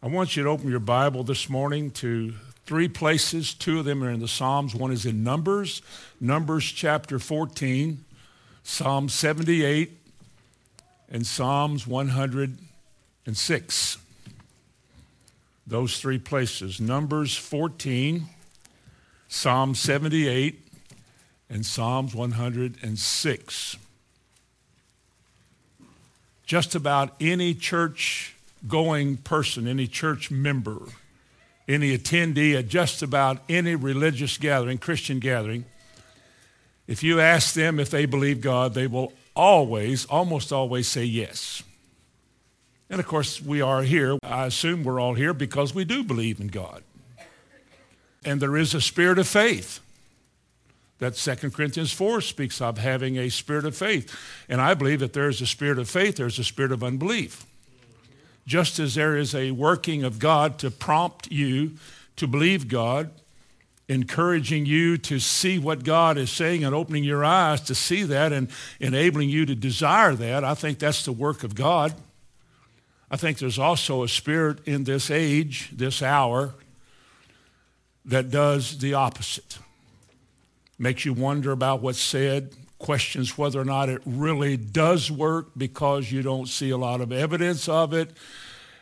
I want you to open your Bible this morning to three places. Two of them are in the Psalms. One is in Numbers, Numbers chapter 14, Psalm 78, and Psalms 106. Those three places Numbers 14, Psalm 78, and Psalms 106. Just about any church going person, any church member, any attendee at just about any religious gathering, Christian gathering, if you ask them if they believe God, they will always, almost always say yes. And of course, we are here. I assume we're all here because we do believe in God. And there is a spirit of faith that 2 Corinthians 4 speaks of having a spirit of faith. And I believe that there is a spirit of faith, there's a spirit of unbelief. Just as there is a working of God to prompt you to believe God, encouraging you to see what God is saying and opening your eyes to see that and enabling you to desire that, I think that's the work of God. I think there's also a spirit in this age, this hour, that does the opposite. Makes you wonder about what's said, questions whether or not it really does work because you don't see a lot of evidence of it.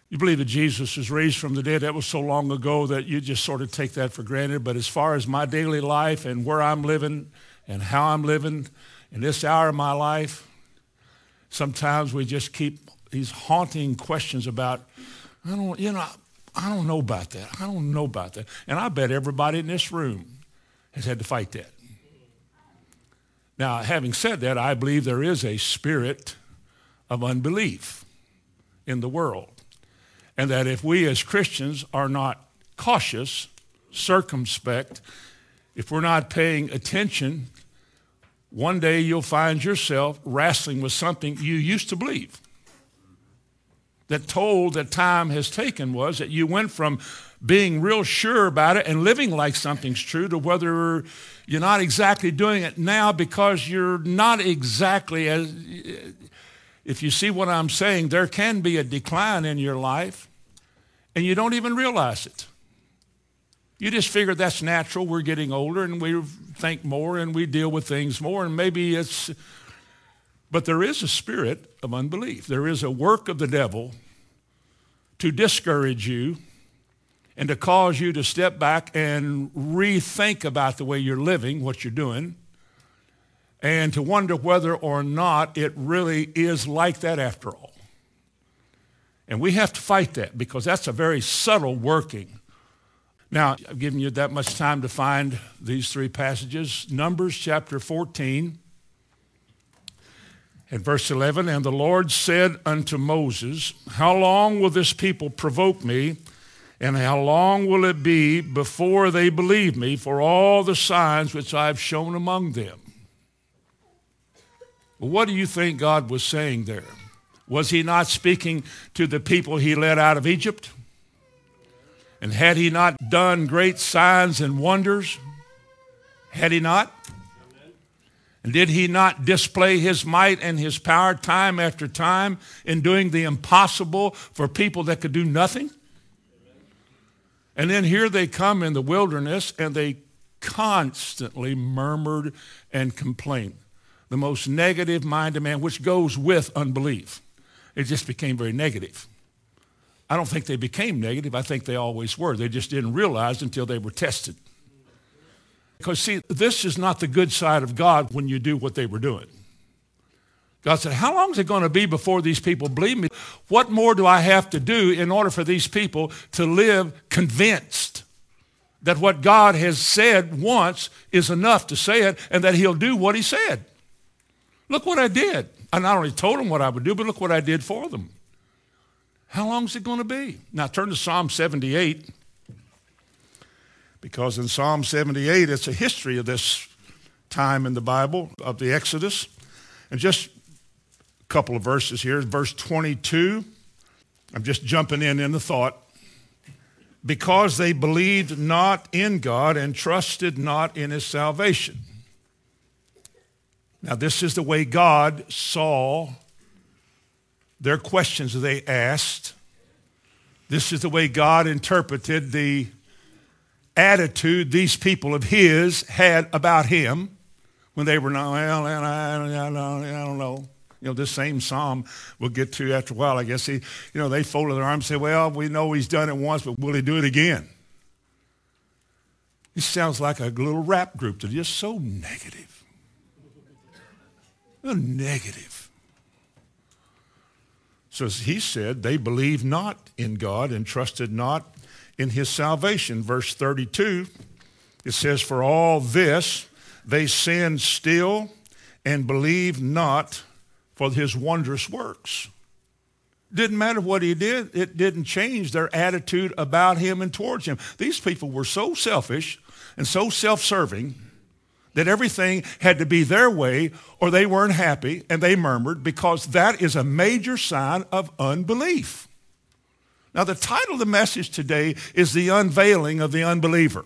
You believe that Jesus was raised from the dead. That was so long ago that you just sort of take that for granted. But as far as my daily life and where I'm living and how I'm living in this hour of my life, sometimes we just keep these haunting questions about, I don't, you know, I don't know about that. I don't know about that. And I bet everybody in this room has had to fight that. Now, having said that, I believe there is a spirit of unbelief in the world. And that if we as Christians are not cautious, circumspect, if we're not paying attention, one day you'll find yourself wrestling with something you used to believe. That told that time has taken was that you went from being real sure about it and living like something's true to whether you're not exactly doing it now because you're not exactly as if you see what I'm saying, there can be a decline in your life and you don't even realize it. You just figure that's natural. We're getting older and we think more and we deal with things more and maybe it's, but there is a spirit of unbelief. There is a work of the devil to discourage you and to cause you to step back and rethink about the way you're living, what you're doing, and to wonder whether or not it really is like that after all. And we have to fight that because that's a very subtle working. Now, I've given you that much time to find these three passages. Numbers chapter 14 and verse 11, And the Lord said unto Moses, How long will this people provoke me? And how long will it be before they believe me for all the signs which I've shown among them? What do you think God was saying there? Was he not speaking to the people he led out of Egypt? And had he not done great signs and wonders? Had he not? And did he not display his might and his power time after time in doing the impossible for people that could do nothing? And then here they come in the wilderness and they constantly murmured and complained. The most negative minded man, which goes with unbelief. It just became very negative. I don't think they became negative. I think they always were. They just didn't realize until they were tested. Because, see, this is not the good side of God when you do what they were doing. God said, How long is it going to be before these people believe me? What more do I have to do in order for these people to live convinced that what God has said once is enough to say it and that He'll do what He said? Look what I did. I not only told them what I would do, but look what I did for them. How long is it going to be? Now turn to Psalm 78, because in Psalm 78, it's a history of this time in the Bible, of the Exodus. And just a couple of verses here. Verse 22. I'm just jumping in in the thought. Because they believed not in God and trusted not in his salvation. Now, this is the way God saw their questions they asked This is the way God interpreted the attitude these people of his had about him when they were not, well, I, don't, know. You know, this same psalm we'll get to after a while. I guess he, you know, they folded their arms and said, well, we know he's done it once, but will he do it again? He sounds like a little rap group that is just so negative. Negative. So he said, they believed not in God and trusted not in his salvation. Verse 32, it says, For all this they sin still and believe not for his wondrous works. Didn't matter what he did, it didn't change their attitude about him and towards him. These people were so selfish and so self serving that everything had to be their way or they weren't happy and they murmured because that is a major sign of unbelief. Now, the title of the message today is The Unveiling of the Unbeliever.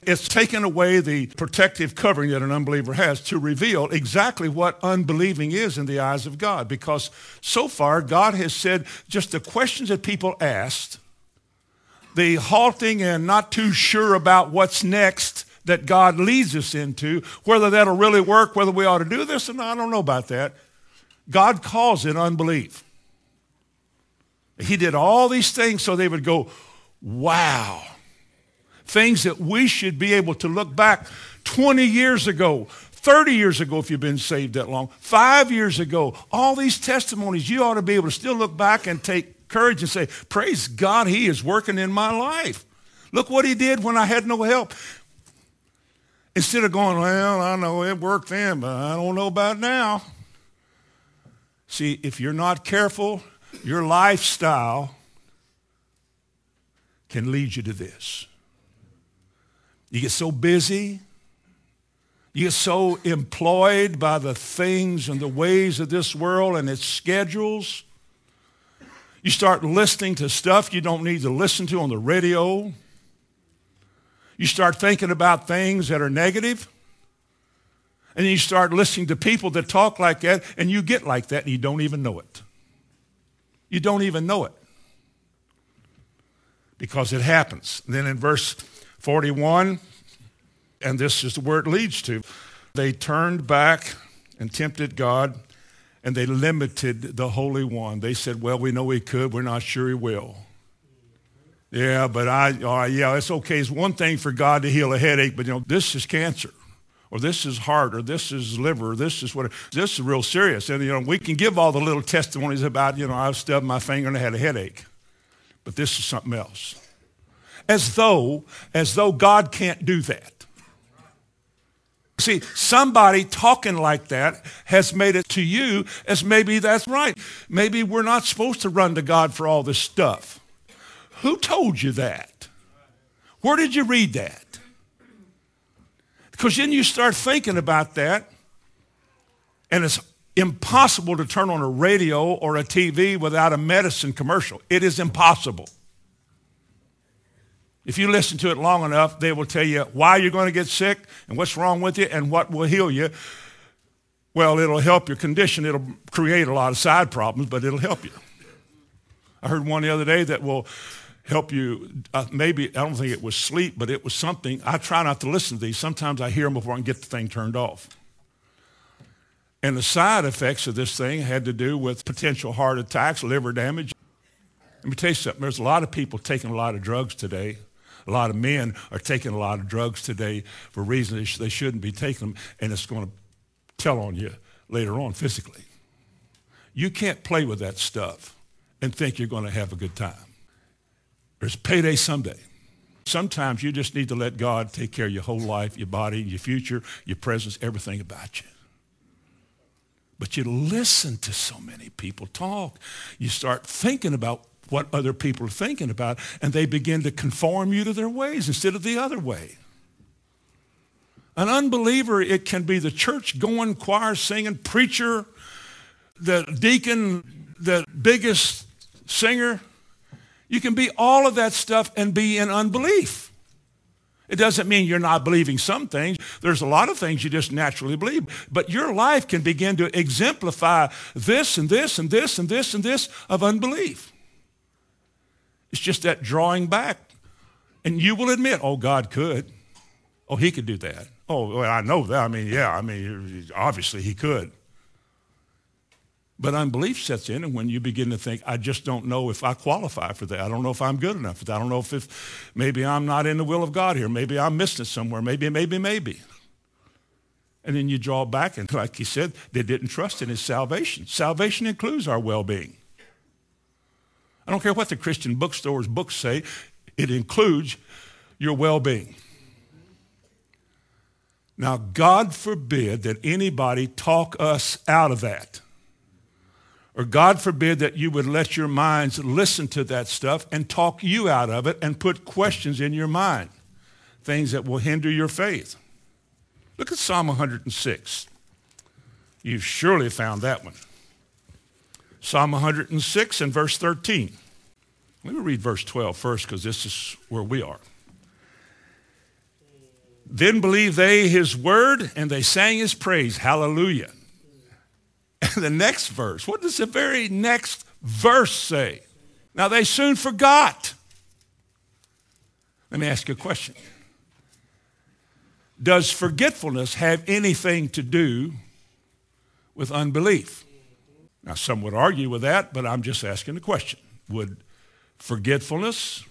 It's taken away the protective covering that an unbeliever has to reveal exactly what unbelieving is in the eyes of God. Because so far, God has said just the questions that people asked, the halting and not too sure about what's next that God leads us into, whether that'll really work, whether we ought to do this, and I don't know about that. God calls it unbelief. He did all these things so they would go, wow. Things that we should be able to look back 20 years ago, 30 years ago if you've been saved that long, five years ago, all these testimonies, you ought to be able to still look back and take courage and say, Praise God, He is working in my life. Look what He did when I had no help. Instead of going, Well, I know it worked then, but I don't know about now. See, if you're not careful, your lifestyle can lead you to this. You get so busy, you get so employed by the things and the ways of this world and its schedules. You start listening to stuff you don't need to listen to on the radio. You start thinking about things that are negative. And you start listening to people that talk like that, and you get like that, and you don't even know it. You don't even know it because it happens. And then in verse 41, and this is where it leads to, they turned back and tempted God and they limited the Holy One. They said, well, we know he could. We're not sure he will. Yeah, but I, uh, yeah, it's okay. It's one thing for God to heal a headache, but you know, this is cancer or this is heart, or this is liver, or this is what, this is real serious. And, you know, we can give all the little testimonies about, you know, I stubbed my finger and I had a headache. But this is something else. As though, as though God can't do that. See, somebody talking like that has made it to you as maybe that's right. Maybe we're not supposed to run to God for all this stuff. Who told you that? Where did you read that? Because then you start thinking about that, and it's impossible to turn on a radio or a TV without a medicine commercial. It is impossible. If you listen to it long enough, they will tell you why you're going to get sick and what's wrong with you and what will heal you. Well, it'll help your condition. It'll create a lot of side problems, but it'll help you. I heard one the other day that will help you. Uh, maybe, I don't think it was sleep, but it was something. I try not to listen to these. Sometimes I hear them before I can get the thing turned off. And the side effects of this thing had to do with potential heart attacks, liver damage. Let me tell you something. There's a lot of people taking a lot of drugs today. A lot of men are taking a lot of drugs today for reasons they shouldn't be taking them, and it's going to tell on you later on physically. You can't play with that stuff and think you're going to have a good time. There's payday someday. Sometimes you just need to let God take care of your whole life, your body, your future, your presence, everything about you. But you listen to so many people talk. You start thinking about what other people are thinking about, and they begin to conform you to their ways instead of the other way. An unbeliever, it can be the church going, choir singing, preacher, the deacon, the biggest singer, you can be all of that stuff and be in unbelief. It doesn't mean you're not believing some things. There's a lot of things you just naturally believe. But your life can begin to exemplify this and this and this and this and this of unbelief. It's just that drawing back. And you will admit, oh, God could. Oh, he could do that. Oh, well, I know that. I mean, yeah, I mean, obviously he could. But unbelief sets in, and when you begin to think, I just don't know if I qualify for that. I don't know if I'm good enough. I don't know if, if maybe I'm not in the will of God here. Maybe I'm missing it somewhere. Maybe, maybe, maybe. And then you draw back, and like he said, they didn't trust in his salvation. Salvation includes our well-being. I don't care what the Christian bookstores books say, it includes your well-being. Now, God forbid that anybody talk us out of that. Or God forbid that you would let your minds listen to that stuff and talk you out of it and put questions in your mind, things that will hinder your faith. Look at Psalm 106. You've surely found that one. Psalm 106 and verse 13. Let me read verse 12 first because this is where we are. Then believed they his word and they sang his praise. Hallelujah. The next verse, what does the very next verse say? Now they soon forgot. Let me ask you a question. Does forgetfulness have anything to do with unbelief? Now, some would argue with that, but I'm just asking the question. Would forgetfulness,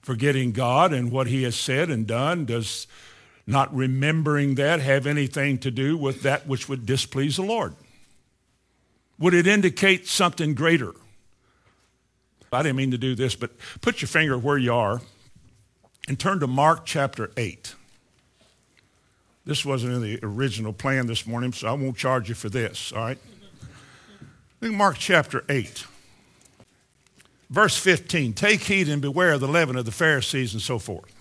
forgetting God and what he has said and done, does not remembering that have anything to do with that which would displease the Lord? Would it indicate something greater? I didn't mean to do this, but put your finger where you are and turn to Mark chapter 8. This wasn't in the original plan this morning, so I won't charge you for this, all right? Look at Mark chapter 8. Verse 15, take heed and beware of the leaven of the Pharisees and so forth.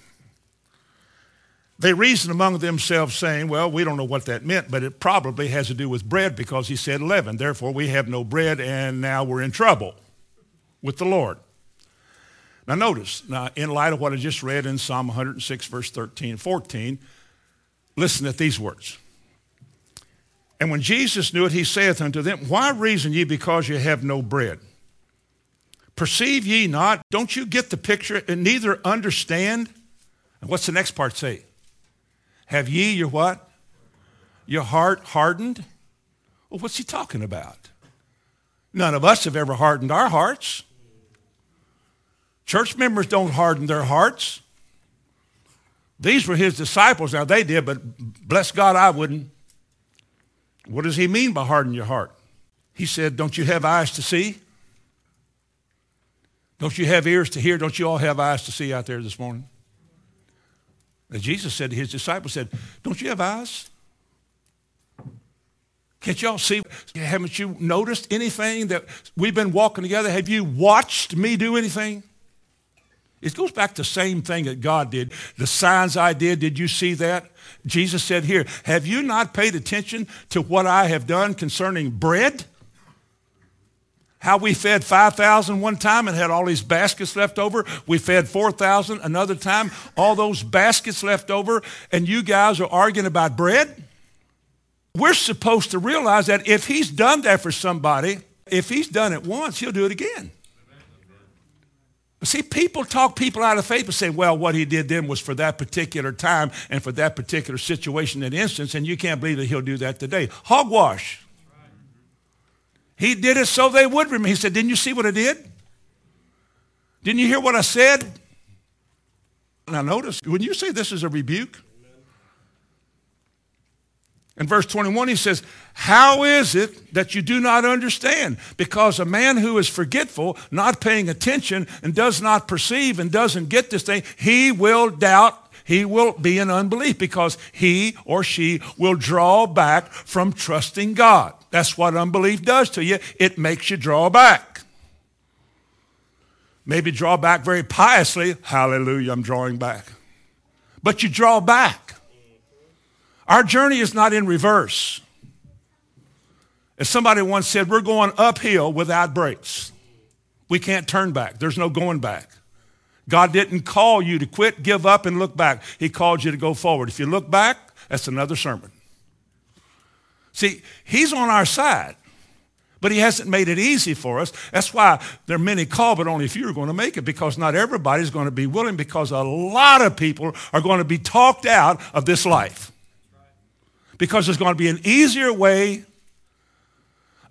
They reasoned among themselves, saying, Well, we don't know what that meant, but it probably has to do with bread because he said leaven. Therefore, we have no bread, and now we're in trouble with the Lord. Now, notice, now, in light of what I just read in Psalm 106, verse 13 and 14, listen at these words. And when Jesus knew it, he saith unto them, Why reason ye because ye have no bread? Perceive ye not? Don't you get the picture and neither understand? And what's the next part say? Have ye your what? Your heart hardened? Well, what's he talking about? None of us have ever hardened our hearts. Church members don't harden their hearts. These were his disciples. Now they did, but bless God, I wouldn't. What does he mean by harden your heart? He said, Don't you have eyes to see? Don't you have ears to hear? Don't you all have eyes to see out there this morning? And Jesus said to his disciples, said, don't you have eyes? Can't y'all see? Haven't you noticed anything that we've been walking together? Have you watched me do anything? It goes back to the same thing that God did. The signs I did, did you see that? Jesus said here, have you not paid attention to what I have done concerning bread? How we fed 5,000 one time and had all these baskets left over. We fed 4,000 another time, all those baskets left over, and you guys are arguing about bread? We're supposed to realize that if he's done that for somebody, if he's done it once, he'll do it again. See, people talk people out of faith and say, well, what he did then was for that particular time and for that particular situation and instance, and you can't believe that he'll do that today. Hogwash. He did it so they would remember. He said, Didn't you see what I did? Didn't you hear what I said? Now, notice, when you say this is a rebuke, in verse 21, he says, How is it that you do not understand? Because a man who is forgetful, not paying attention, and does not perceive and doesn't get this thing, he will doubt he will be in unbelief because he or she will draw back from trusting God. That's what unbelief does to you. It makes you draw back. Maybe draw back very piously. Hallelujah, I'm drawing back. But you draw back. Our journey is not in reverse. As somebody once said, we're going uphill without brakes. We can't turn back. There's no going back. God didn't call you to quit, give up, and look back. He called you to go forward. If you look back, that's another sermon. See, he's on our side, But he hasn't made it easy for us. That's why there are many called, but only a few are going to make it because not everybody's going to be willing because a lot of people are going to be talked out of this life. Because there's going to be an easier way,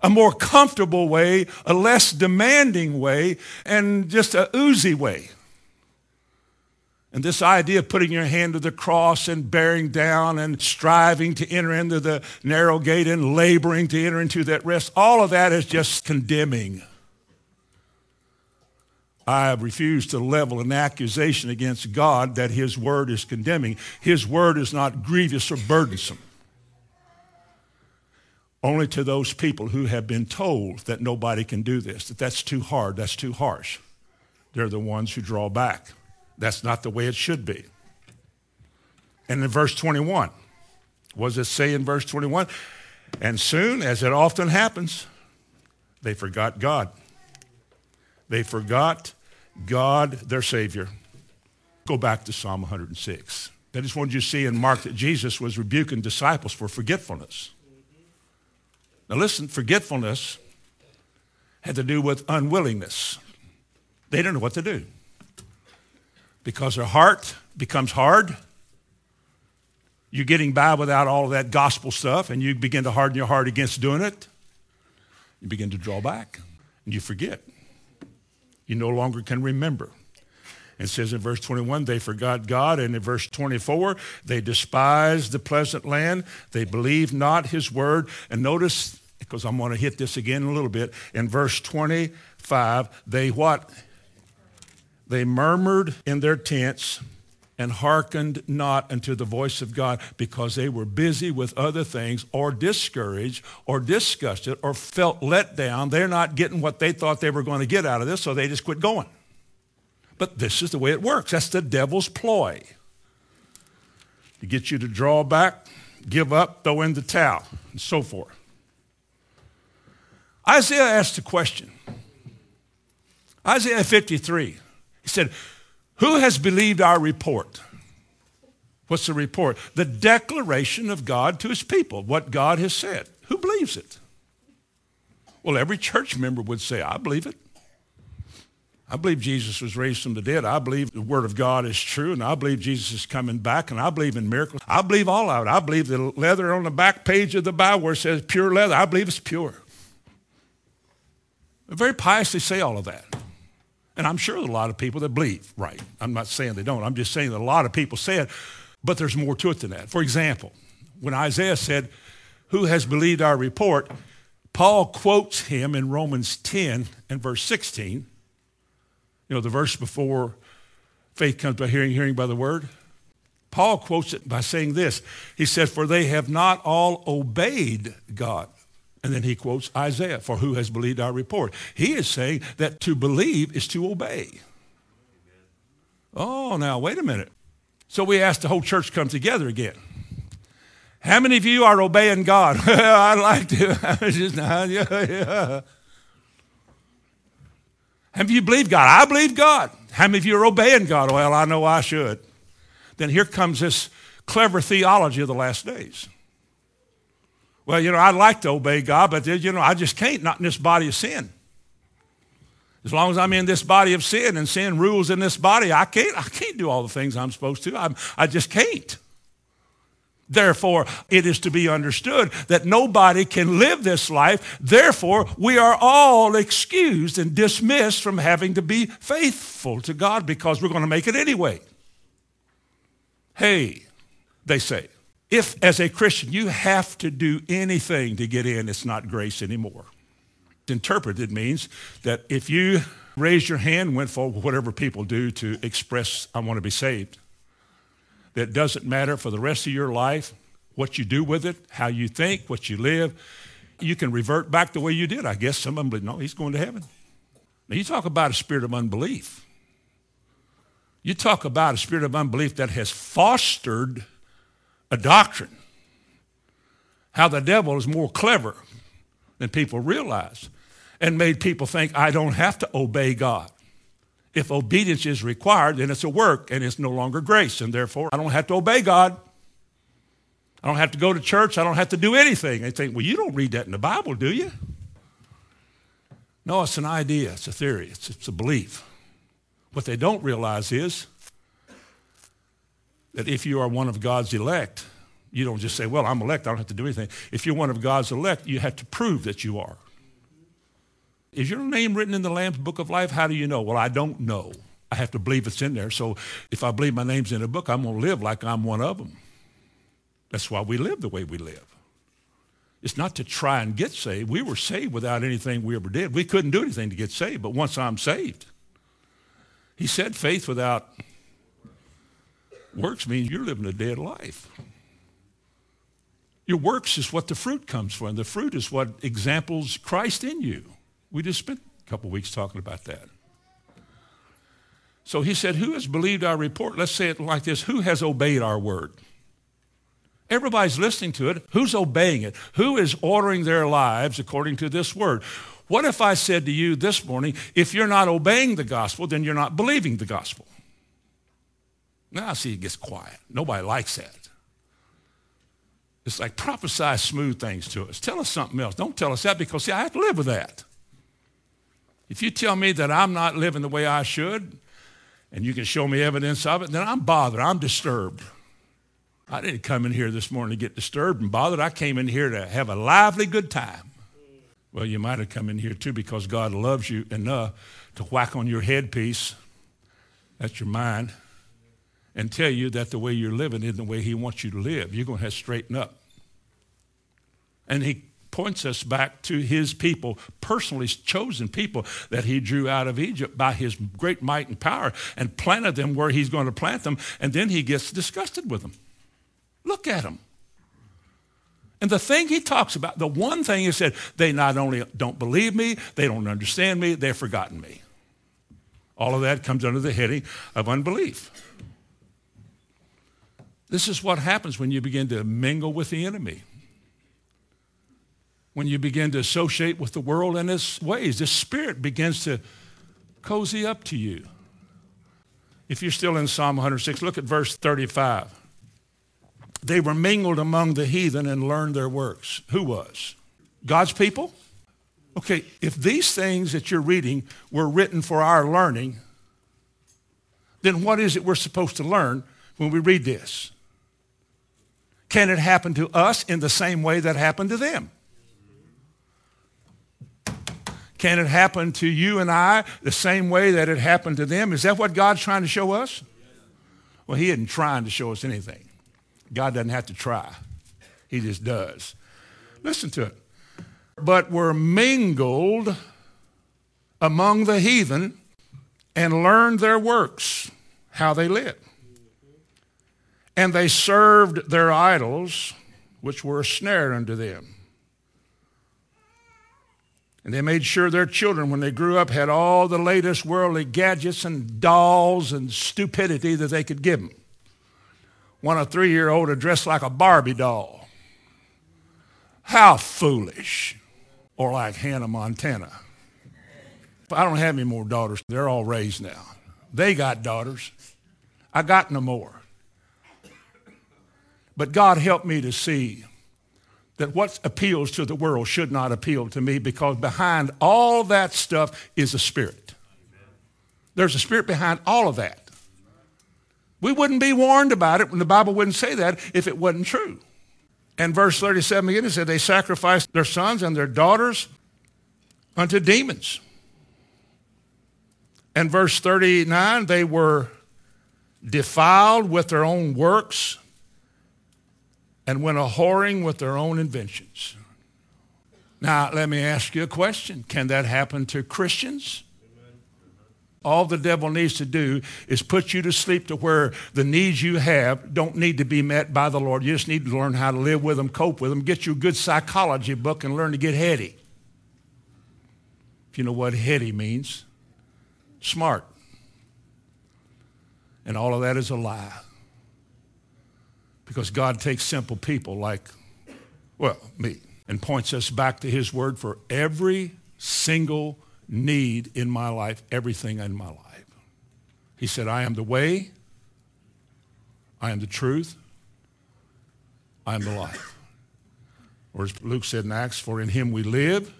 a more comfortable way, a less demanding way, and just a oozy way. And this idea of putting your hand to the cross and bearing down and striving to enter into the narrow gate and laboring to enter into that rest, all of that is just condemning. I have refused to level an accusation against God that his word is condemning. His word is not grievous or burdensome. Only to those people who have been told that nobody can do this, that that's too hard, that's too harsh. They're the ones who draw back. That's not the way it should be. And in verse 21, what does it say in verse 21? And soon, as it often happens, they forgot God. They forgot God, their Savior. Go back to Psalm 106. I just wanted you to see in Mark that Jesus was rebuking disciples for forgetfulness. Now listen, forgetfulness had to do with unwillingness. They didn't know what to do because their heart becomes hard. You're getting by without all of that gospel stuff, and you begin to harden your heart against doing it. You begin to draw back, and you forget. You no longer can remember. It says in verse 21, they forgot God. And in verse 24, they despised the pleasant land. They believed not his word. And notice, because I'm going to hit this again a little bit, in verse 25, they what? They murmured in their tents and hearkened not unto the voice of God because they were busy with other things or discouraged or disgusted or felt let down. They're not getting what they thought they were going to get out of this, so they just quit going. But this is the way it works. That's the devil's ploy. To get you to draw back, give up, throw in the towel, and so forth. Isaiah asked a question. Isaiah 53. He said, Who has believed our report? What's the report? The declaration of God to his people, what God has said. Who believes it? Well, every church member would say, I believe it. I believe Jesus was raised from the dead. I believe the word of God is true, and I believe Jesus is coming back, and I believe in miracles. I believe all of it. I believe the leather on the back page of the Bible where it says pure leather, I believe it's pure. They very piously say all of that. And I'm sure a lot of people that believe, right? I'm not saying they don't. I'm just saying that a lot of people say it, but there's more to it than that. For example, when Isaiah said, Who has believed our report? Paul quotes him in Romans 10 and verse 16. You know, the verse before faith comes by hearing, hearing by the word. Paul quotes it by saying this. He said, For they have not all obeyed God. And then he quotes Isaiah, for who has believed our report? He is saying that to believe is to obey. Oh, now, wait a minute. So we asked the whole church to come together again. How many of you are obeying God? I'd like to. just, yeah, yeah. Of you believe God? I believe God. How many of you are obeying God? Well, I know I should. Then here comes this clever theology of the last days. Well, you know, I'd like to obey God, but, you know, I just can't, not in this body of sin. As long as I'm in this body of sin and sin rules in this body, I can't, I can't do all the things I'm supposed to. I'm, I just can't. Therefore, it is to be understood that nobody can live this life. Therefore, we are all excused and dismissed from having to be faithful to God because we're going to make it anyway. Hey, they say, if, as a Christian, you have to do anything to get in, it's not grace anymore. Interpreted means that if you raise your hand, went for whatever people do to express, I want to be saved, that doesn't matter for the rest of your life what you do with it, how you think, what you live. You can revert back the way you did. I guess some of them believe, no, he's going to heaven. Now, you talk about a spirit of unbelief. You talk about a spirit of unbelief that has fostered a doctrine. How the devil is more clever than people realize and made people think I don't have to obey God. If obedience is required, then it's a work and it's no longer grace, and therefore I don't have to obey God. I don't have to go to church. I don't have to do anything. They think, well, you don't read that in the Bible, do you? No, it's an idea. It's a theory. It's, it's a belief. What they don't realize is that if you are one of God's elect, you don't just say, well, I'm elect, I don't have to do anything. If you're one of God's elect, you have to prove that you are. Is your name written in the Lamb's book of life? How do you know? Well, I don't know. I have to believe it's in there. So if I believe my name's in a book, I'm going to live like I'm one of them. That's why we live the way we live. It's not to try and get saved. We were saved without anything we ever did. We couldn't do anything to get saved, but once I'm saved, he said faith without works means you're living a dead life. Your works is what the fruit comes from. The fruit is what examples Christ in you. We just spent a couple weeks talking about that. So he said, Who has believed our report? Let's say it like this Who has obeyed our word? Everybody's listening to it. Who's obeying it? Who is ordering their lives according to this word? What if I said to you this morning, if you're not obeying the gospel, then you're not believing the gospel? Now, I see, it gets quiet. Nobody likes that. It's like prophesy smooth things to us. Tell us something else. Don't tell us that because, see, I have to live with that. If you tell me that I'm not living the way I should, and you can show me evidence of it, then I'm bothered. I'm disturbed. I didn't come in here this morning to get disturbed and bothered. I came in here to have a lively good time. Well, you might have come in here too because God loves you enough to whack on your headpiece, that's your mind, and tell you that the way you're living isn't the way He wants you to live. You're going to have to straighten up. And He points us back to his people, personally chosen people that he drew out of Egypt by his great might and power and planted them where he's going to plant them. And then he gets disgusted with them. Look at them. And the thing he talks about, the one thing he said, they not only don't believe me, they don't understand me, they've forgotten me. All of that comes under the heading of unbelief. This is what happens when you begin to mingle with the enemy when you begin to associate with the world and its ways. The Spirit begins to cozy up to you. If you're still in Psalm 106, look at verse 35. They were mingled among the heathen and learned their works. Who was? God's people? Okay, if these things that you're reading were written for our learning, then what is it we're supposed to learn when we read this? Can it happen to us in the same way that happened to them? Can it happen to you and I the same way that it happened to them? Is that what God's trying to show us? Well, He isn't trying to show us anything. God doesn't have to try, He just does. Listen to it. But were mingled among the heathen and learned their works, how they lived. And they served their idols, which were a snare unto them. And they made sure their children, when they grew up, had all the latest worldly gadgets and dolls and stupidity that they could give them. One a three year old to dress like a Barbie doll. How foolish. Or like Hannah Montana. I don't have any more daughters. They're all raised now. They got daughters. I got no more. But God helped me to see that what appeals to the world should not appeal to me because behind all that stuff is a spirit. There's a spirit behind all of that. We wouldn't be warned about it when the Bible wouldn't say that if it wasn't true. And verse 37 again, it said, They sacrificed their sons and their daughters unto demons. And verse 39, they were defiled with their own works and went a whoring with their own inventions. Now, let me ask you a question. Can that happen to Christians? All the devil needs to do is put you to sleep to where the needs you have don't need to be met by the Lord. You just need to learn how to live with them, cope with them, get you a good psychology book, and learn to get heady. If you know what heady means, smart. And all of that is a lie. Because God takes simple people like, well, me, and points us back to his word for every single need in my life, everything in my life. He said, I am the way, I am the truth, I am the life. Or as Luke said in Acts, for in him we live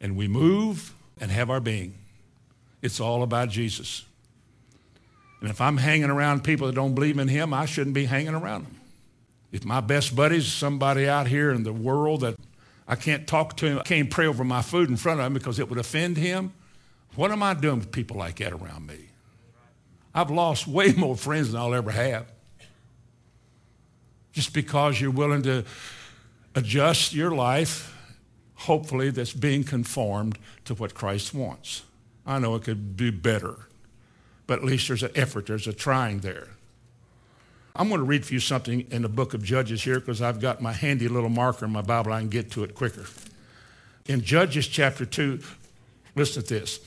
and we move and have our being. It's all about Jesus. And if I'm hanging around people that don't believe in him, I shouldn't be hanging around them. If my best buddy's somebody out here in the world that I can't talk to him, I can't pray over my food in front of him because it would offend him, what am I doing with people like that around me? I've lost way more friends than I'll ever have. Just because you're willing to adjust your life, hopefully, that's being conformed to what Christ wants. I know it could be better, but at least there's an effort, there's a trying there. I'm going to read for you something in the book of Judges here because I've got my handy little marker in my Bible. I can get to it quicker. In Judges chapter 2, listen to this.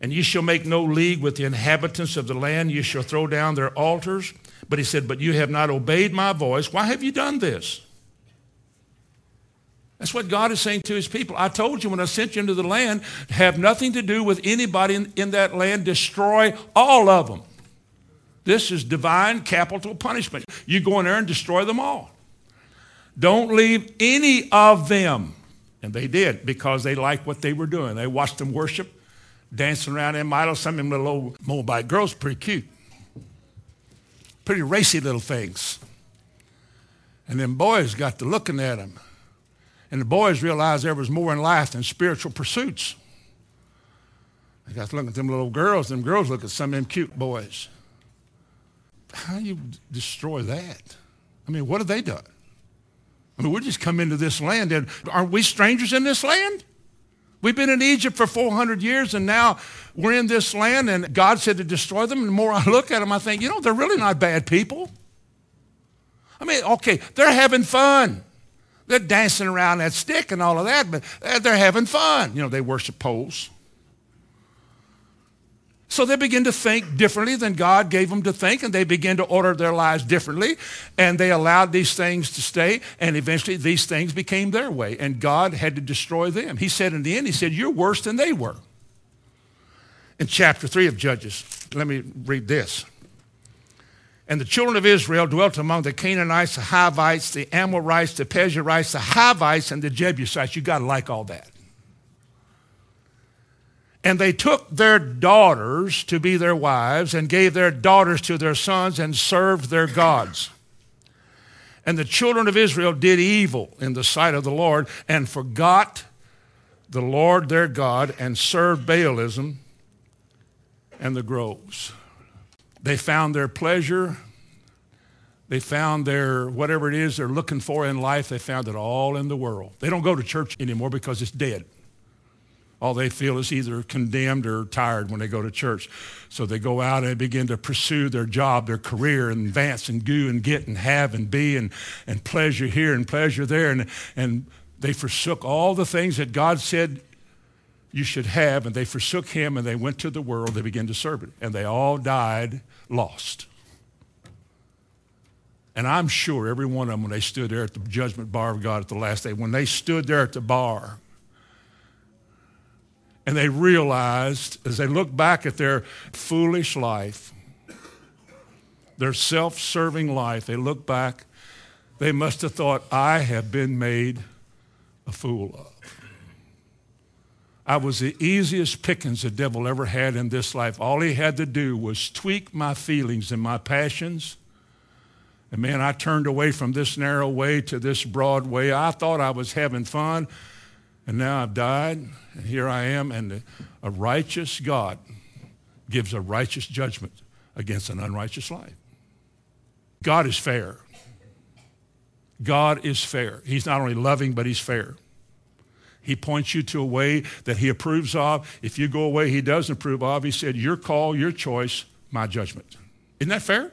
And ye shall make no league with the inhabitants of the land. Ye shall throw down their altars. But he said, But you have not obeyed my voice. Why have you done this? That's what God is saying to his people. I told you when I sent you into the land, have nothing to do with anybody in, in that land. Destroy all of them. This is divine capital punishment. You go in there and destroy them all. Don't leave any of them. And they did because they liked what they were doing. They watched them worship dancing around in idols. Some of them little old Moabite girls, pretty cute. Pretty racy little things. And then boys got to looking at them. And the boys realized there was more in life than spiritual pursuits. They got to look at them little girls. Them girls look at some of them cute boys. How do you destroy that? I mean, what have they done? I mean, we just come into this land, and aren't we strangers in this land? We've been in Egypt for 400 years and now we're in this land and God said to destroy them. And the more I look at them, I think, you know, they're really not bad people. I mean, okay, they're having fun. They're dancing around that stick and all of that, but they're having fun. You know, they worship poles. So they begin to think differently than God gave them to think, and they begin to order their lives differently, and they allowed these things to stay, and eventually these things became their way, and God had to destroy them. He said in the end, He said, You're worse than they were. In chapter 3 of Judges, let me read this. And the children of Israel dwelt among the Canaanites, the Hittites, the Amorites, the Perizzites, the Hivites, and the Jebusites. You got to like all that. And they took their daughters to be their wives and gave their daughters to their sons and served their gods. And the children of Israel did evil in the sight of the Lord and forgot the Lord their God and served Baalim and the groves. They found their pleasure. They found their whatever it is they're looking for in life, they found it all in the world. They don't go to church anymore because it's dead all they feel is either condemned or tired when they go to church. So they go out and begin to pursue their job, their career, and advance and do and get and have and be and, and pleasure here and pleasure there. And, and they forsook all the things that God said you should have, and they forsook him and they went to the world. They began to serve it. And they all died lost. And I'm sure every one of them, when they stood there at the judgment bar of God at the last day, when they stood there at the bar, and they realized as they looked back at their foolish life, their self serving life, they looked back, they must have thought, I have been made a fool of. I was the easiest pickings the devil ever had in this life. All he had to do was tweak my feelings and my passions. And man, I turned away from this narrow way to this broad way. I thought I was having fun. And now I've died, and here I am, and a righteous God gives a righteous judgment against an unrighteous life. God is fair. God is fair. He's not only loving, but he's fair. He points you to a way that he approves of. If you go away he doesn't approve of, he said, your call, your choice, my judgment. Isn't that fair?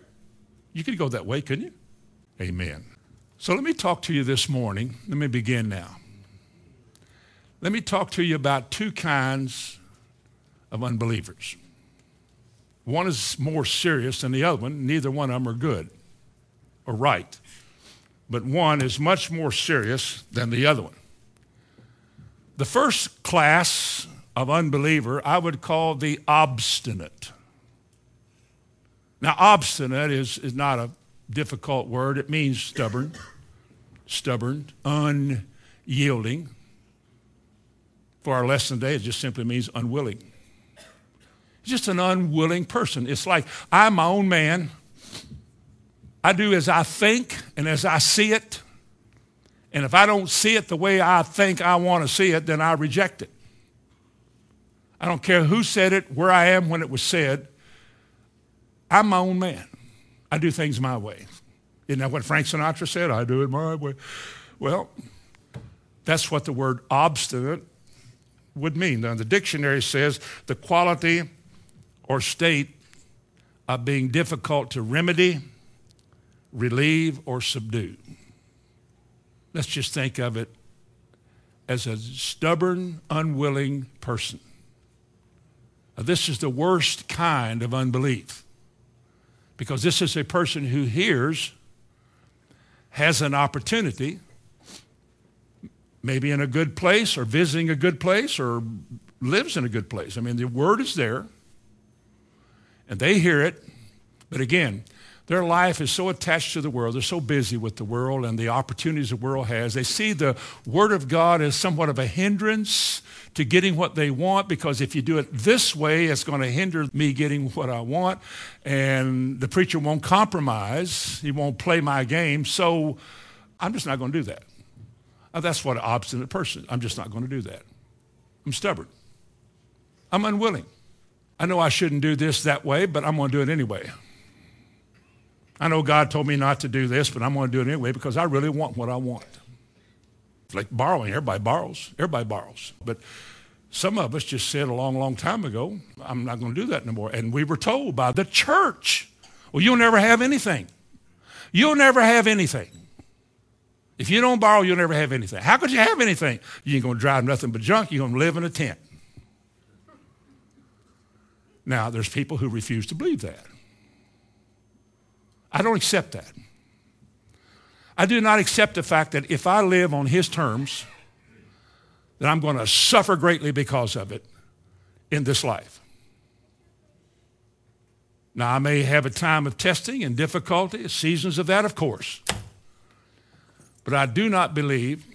You could go that way, couldn't you? Amen. So let me talk to you this morning. Let me begin now. Let me talk to you about two kinds of unbelievers. One is more serious than the other one. Neither one of them are good or right. But one is much more serious than the other one. The first class of unbeliever I would call the obstinate. Now, obstinate is, is not a difficult word. It means stubborn, stubborn, unyielding, for our lesson today, it just simply means unwilling. Just an unwilling person. It's like I'm my own man. I do as I think and as I see it. And if I don't see it the way I think I want to see it, then I reject it. I don't care who said it, where I am when it was said. I'm my own man. I do things my way. Isn't that what Frank Sinatra said? I do it my way. Well, that's what the word obstinate would mean. Now, the dictionary says the quality or state of being difficult to remedy, relieve, or subdue. Let's just think of it as a stubborn, unwilling person. Now, this is the worst kind of unbelief because this is a person who hears, has an opportunity, maybe in a good place or visiting a good place or lives in a good place. I mean, the word is there and they hear it. But again, their life is so attached to the world. They're so busy with the world and the opportunities the world has. They see the Word of God as somewhat of a hindrance to getting what they want because if you do it this way, it's going to hinder me getting what I want. And the preacher won't compromise, he won't play my game. So I'm just not going to do that. That's what an obstinate person. I'm just not going to do that. I'm stubborn. I'm unwilling. I know I shouldn't do this that way, but I'm going to do it anyway. I know God told me not to do this, but I'm going to do it anyway because I really want what I want. Like borrowing. Everybody borrows. Everybody borrows. But some of us just said a long, long time ago, I'm not going to do that anymore. And we were told by the church, well, you'll never have anything. You'll never have anything. If you don't borrow, you'll never have anything. How could you have anything? You ain't going to drive nothing but junk. You're going to live in a tent. Now, there's people who refuse to believe that. I don't accept that. I do not accept the fact that if I live on his terms, that I'm going to suffer greatly because of it in this life. Now, I may have a time of testing and difficulty, seasons of that, of course. But I do not believe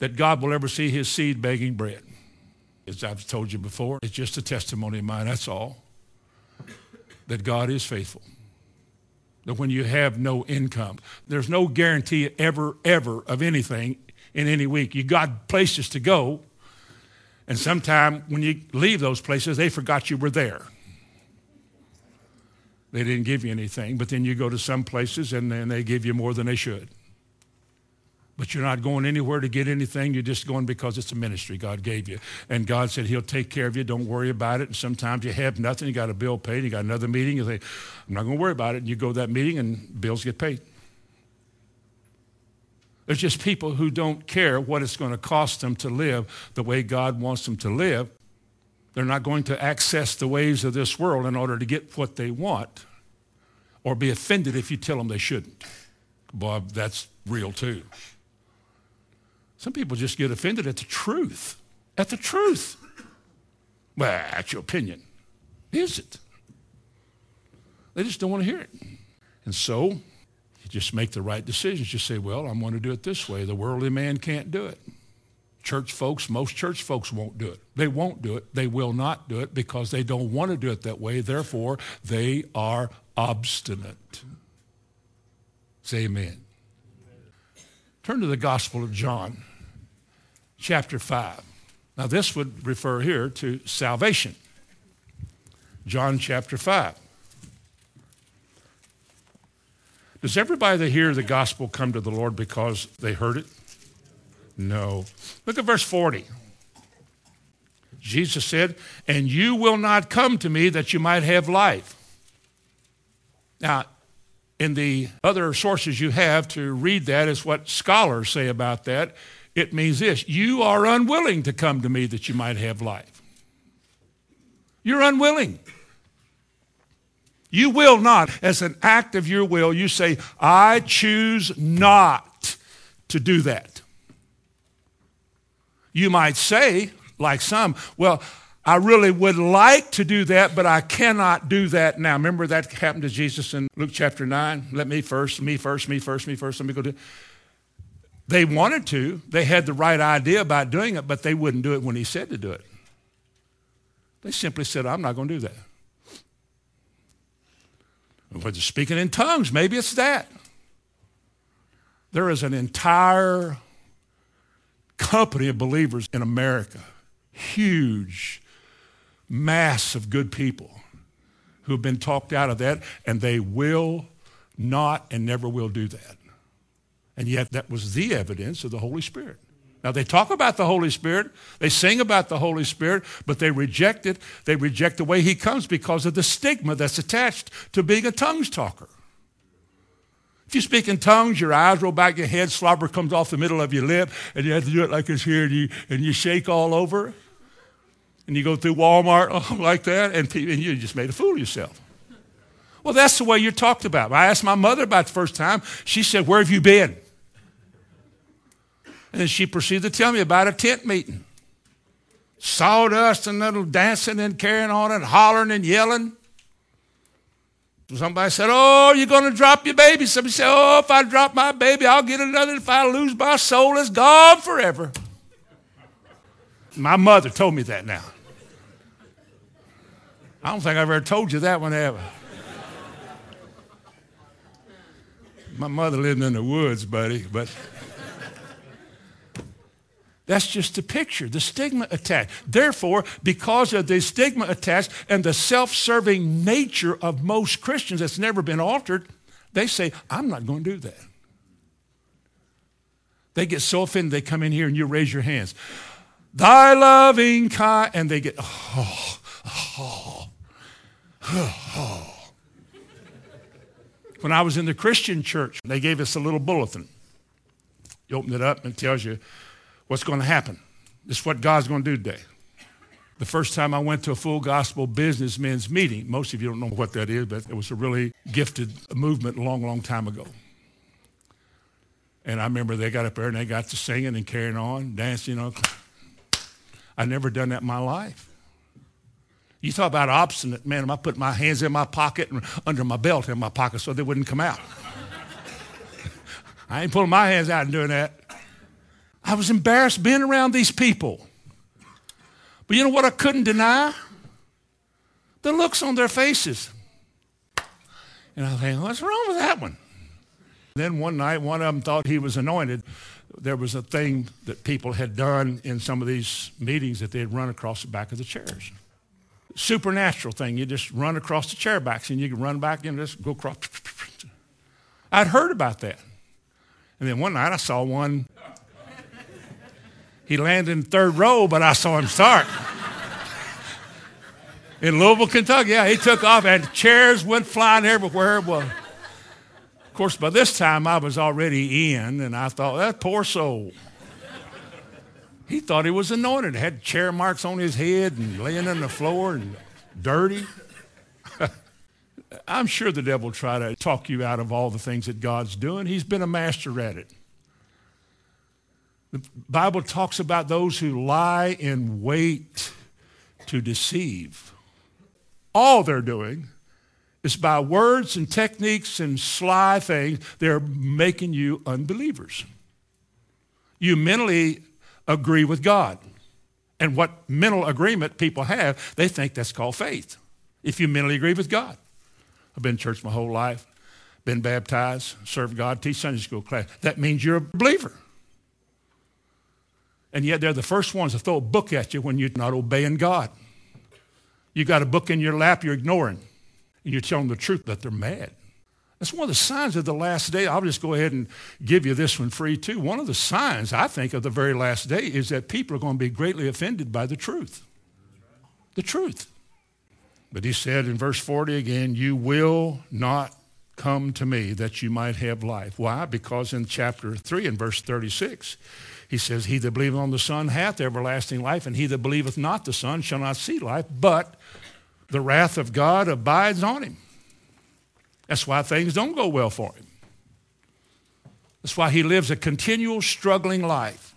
that God will ever see his seed begging bread. As I've told you before, it's just a testimony of mine, that's all. That God is faithful when you have no income, there's no guarantee ever, ever of anything in any week. You got places to go, and sometime when you leave those places, they forgot you were there. They didn't give you anything, but then you go to some places and then they give you more than they should but you're not going anywhere to get anything. You're just going because it's a ministry God gave you. And God said He'll take care of you. Don't worry about it. And sometimes you have nothing. You got a bill paid. You got another meeting. You say, I'm not going to worry about it. And you go to that meeting and bills get paid. There's just people who don't care what it's going to cost them to live the way God wants them to live. They're not going to access the ways of this world in order to get what they want or be offended if you tell them they shouldn't. Bob, that's real too. Some people just get offended at the truth. At the truth. Well, that's your opinion. Is it? They just don't want to hear it. And so you just make the right decisions. You say, well, I'm going to do it this way. The worldly man can't do it. Church folks, most church folks won't do it. They won't do it. They will not do it because they don't want to do it that way. Therefore, they are obstinate. Say amen. Turn to the Gospel of John chapter 5. Now, this would refer here to salvation. John chapter 5. Does everybody that hear the gospel come to the Lord because they heard it? No. Look at verse 40. Jesus said, And you will not come to me that you might have life. Now, in the other sources you have to read that is what scholars say about that. It means this you are unwilling to come to me that you might have life. You're unwilling. You will not, as an act of your will, you say, I choose not to do that. You might say, like some, well, I really would like to do that, but I cannot do that now. Remember that happened to Jesus in Luke chapter 9? Let me first, me first, me first, me first, let me go do They wanted to. They had the right idea about doing it, but they wouldn't do it when he said to do it. They simply said, I'm not going to do that. Whether speaking in tongues, maybe it's that. There is an entire company of believers in America, huge mass of good people who have been talked out of that, and they will not and never will do that. And yet, that was the evidence of the Holy Spirit. Now, they talk about the Holy Spirit, they sing about the Holy Spirit, but they reject it. They reject the way He comes because of the stigma that's attached to being a tongues talker. If you speak in tongues, your eyes roll back your head, slobber comes off the middle of your lip, and you have to do it like it's here, and you, and you shake all over. And you go through Walmart oh, like that, and, and you just made a fool of yourself. Well, that's the way you're talked about. I asked my mother about the first time. She said, Where have you been? And then she proceeded to tell me about a tent meeting. Sawdust and little dancing and carrying on and hollering and yelling. Somebody said, Oh, you're going to drop your baby. Somebody said, Oh, if I drop my baby, I'll get another. If I lose my soul, it's gone forever. My mother told me that now. I don't think I've ever told you that one ever. My mother lived in the woods, buddy, but that's just a picture, the stigma attached. Therefore, because of the stigma attached and the self serving nature of most Christians that's never been altered, they say, I'm not going to do that. They get so offended, they come in here and you raise your hands. Thy loving kind, and they get, oh, oh, oh, oh. When I was in the Christian church, they gave us a little bulletin. You open it up and it tells you what's going to happen. This is what God's going to do today. The first time I went to a full gospel businessmen's meeting, most of you don't know what that is, but it was a really gifted movement a long, long time ago. And I remember they got up there and they got to singing and carrying on, dancing, you know. I've never done that in my life. You talk about obstinate, man, I put my hands in my pocket and under my belt in my pocket so they wouldn't come out. I ain't pulling my hands out and doing that. I was embarrassed being around these people. But you know what I couldn't deny? The looks on their faces. And I think, what's wrong with that one? Then one night, one of them thought he was anointed. There was a thing that people had done in some of these meetings that they had run across the back of the chairs. Supernatural thing. You just run across the chair backs and you can run back and just go across. I'd heard about that. And then one night I saw one he landed in third row, but I saw him start. in Louisville, Kentucky, yeah, he took off and chairs went flying everywhere. Well, of course, by this time I was already in, and I thought, that poor soul. He thought he was anointed, had chair marks on his head and laying on the floor and dirty. I'm sure the devil try to talk you out of all the things that God's doing. He's been a master at it. The Bible talks about those who lie in wait to deceive. All they're doing is by words and techniques and sly things, they're making you unbelievers. You mentally agree with God. And what mental agreement people have, they think that's called faith. If you mentally agree with God. I've been in church my whole life, been baptized, served God, teach Sunday school class. That means you're a believer. And yet they're the first ones to throw a book at you when you're not obeying God. You got a book in your lap you're ignoring. And you're telling the truth, that they're mad. That's one of the signs of the last day. I'll just go ahead and give you this one free too. One of the signs, I think, of the very last day is that people are going to be greatly offended by the truth. The truth. But he said in verse 40 again, You will not come to me that you might have life. Why? Because in chapter 3 and verse 36, he says, He that believeth on the Son hath everlasting life, and he that believeth not the Son shall not see life, but the wrath of God abides on him. That's why things don't go well for him. That's why he lives a continual struggling life.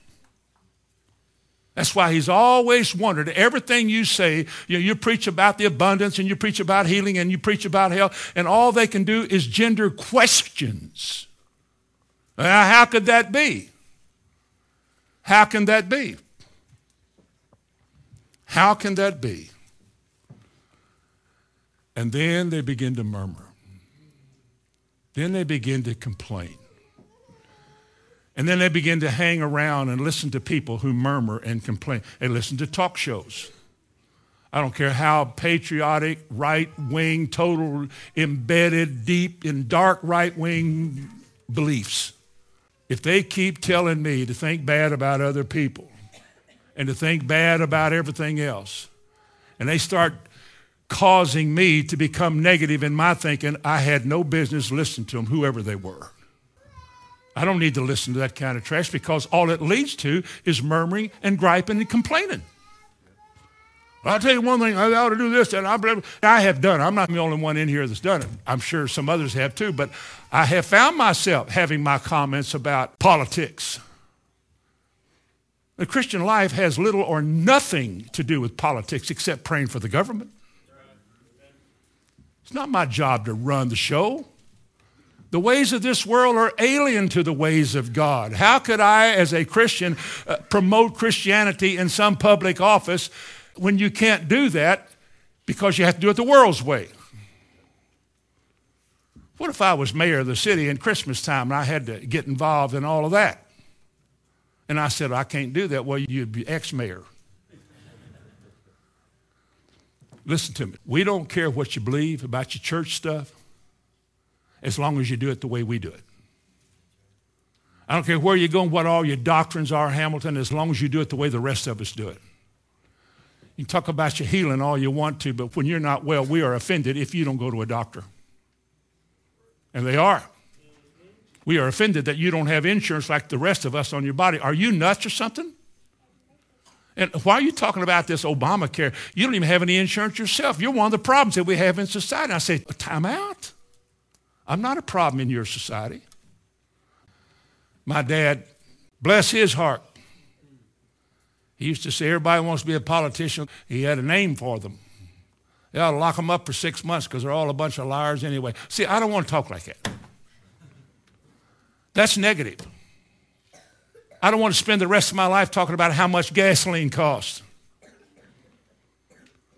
That's why he's always wondered everything you say, you, know, you preach about the abundance and you preach about healing and you preach about health, and all they can do is gender questions. how could that be? How can that be? How can that be? And then they begin to murmur. Then they begin to complain. And then they begin to hang around and listen to people who murmur and complain. They listen to talk shows. I don't care how patriotic, right wing, total embedded deep in dark right wing beliefs. If they keep telling me to think bad about other people and to think bad about everything else, and they start causing me to become negative in my thinking, I had no business listening to them, whoever they were. I don't need to listen to that kind of trash because all it leads to is murmuring and griping and complaining. I'll tell you one thing, I ought to do this, and I, I have done it. I'm not the only one in here that's done it. I'm sure some others have too, but I have found myself having my comments about politics. The Christian life has little or nothing to do with politics except praying for the government. It's not my job to run the show. The ways of this world are alien to the ways of God. How could I, as a Christian, uh, promote Christianity in some public office when you can't do that because you have to do it the world's way? What if I was mayor of the city in Christmas time and I had to get involved in all of that? And I said, I can't do that. Well, you'd be ex-mayor. Listen to me. We don't care what you believe about your church stuff as long as you do it the way we do it. I don't care where you're going, what all your doctrines are, Hamilton, as long as you do it the way the rest of us do it. You can talk about your healing all you want to, but when you're not well, we are offended if you don't go to a doctor. And they are. We are offended that you don't have insurance like the rest of us on your body. Are you nuts or something? And why are you talking about this Obamacare? You don't even have any insurance yourself. You're one of the problems that we have in society. I say, time out. I'm not a problem in your society. My dad, bless his heart, he used to say, everybody wants to be a politician. He had a name for them. They ought to lock them up for six months because they're all a bunch of liars anyway. See, I don't want to talk like that. That's negative. I don't want to spend the rest of my life talking about how much gasoline costs.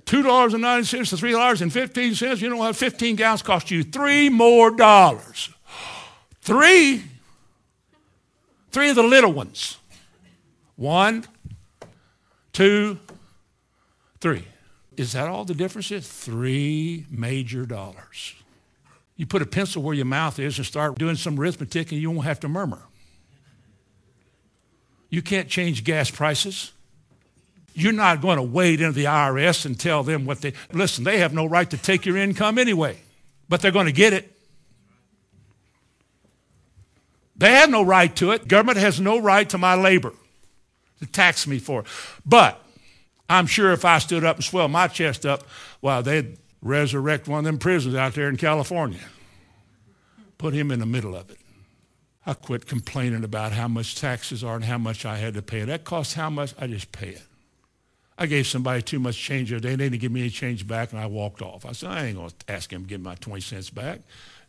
$2.90 to $3.15, you know what? 15 gallons cost you three more dollars. Three. Three of the little ones. One, two, three. Is that all the difference is? Three major dollars. You put a pencil where your mouth is and start doing some arithmetic and you won't have to murmur. You can't change gas prices. You're not going to wade into the IRS and tell them what they listen, they have no right to take your income anyway, but they're going to get it. They have no right to it. Government has no right to my labor to tax me for. But I'm sure if I stood up and swelled my chest up, well, they'd resurrect one of them prisons out there in California. Put him in the middle of it. I quit complaining about how much taxes are and how much I had to pay. That costs how much? I just pay it. I gave somebody too much change the. They didn't give me any change back, and I walked off. I said, I ain't going to ask him to give my 20 cents back.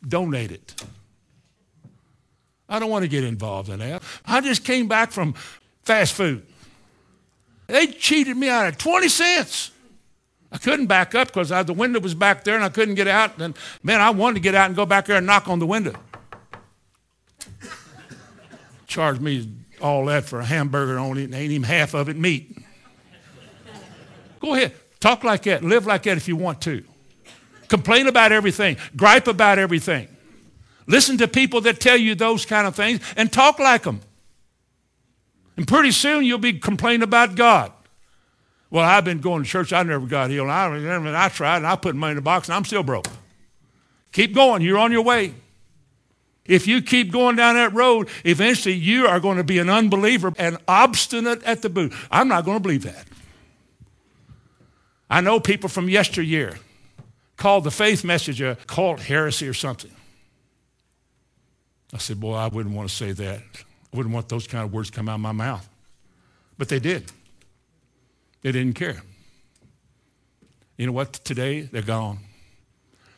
Donate it. I don't want to get involved in that. I just came back from fast food. They cheated me out of 20 cents. I couldn't back up because the window was back there and I couldn't get out. And man, I wanted to get out and go back there and knock on the window. Charged me all that for a hamburger, only and ain't even half of it meat. Go ahead. Talk like that. Live like that if you want to. Complain about everything. Gripe about everything. Listen to people that tell you those kind of things and talk like them. And pretty soon you'll be complaining about God. Well, I've been going to church. I never got healed. I, I tried and I put money in the box and I'm still broke. Keep going. You're on your way. If you keep going down that road, eventually you are going to be an unbeliever and obstinate at the boot. I'm not going to believe that. I know people from yesteryear called the faith message a cult heresy or something. I said, Boy, I wouldn't want to say that. I wouldn't want those kind of words to come out of my mouth. But they did. They didn't care. You know what? Today, they're gone.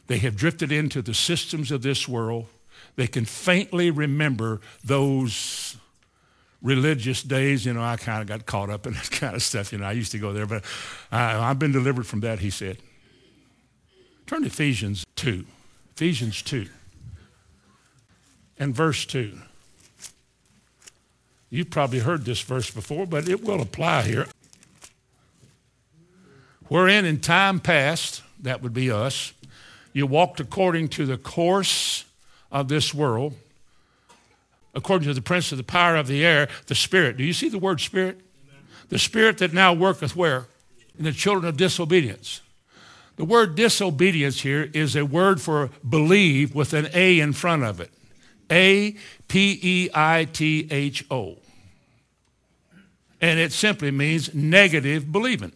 They have drifted into the systems of this world. They can faintly remember those religious days, you know, I kind of got caught up in that kind of stuff. You know, I used to go there, but I, I've been delivered from that, he said. Turn to Ephesians 2. Ephesians 2 and verse 2. You've probably heard this verse before, but it will apply here. Wherein in time past, that would be us, you walked according to the course of this world, according to the prince of the power of the air, the spirit. Do you see the word spirit? Amen. The spirit that now worketh where? In the children of disobedience. The word disobedience here is a word for believe with an A in front of it. A P E I T H O. And it simply means negative believing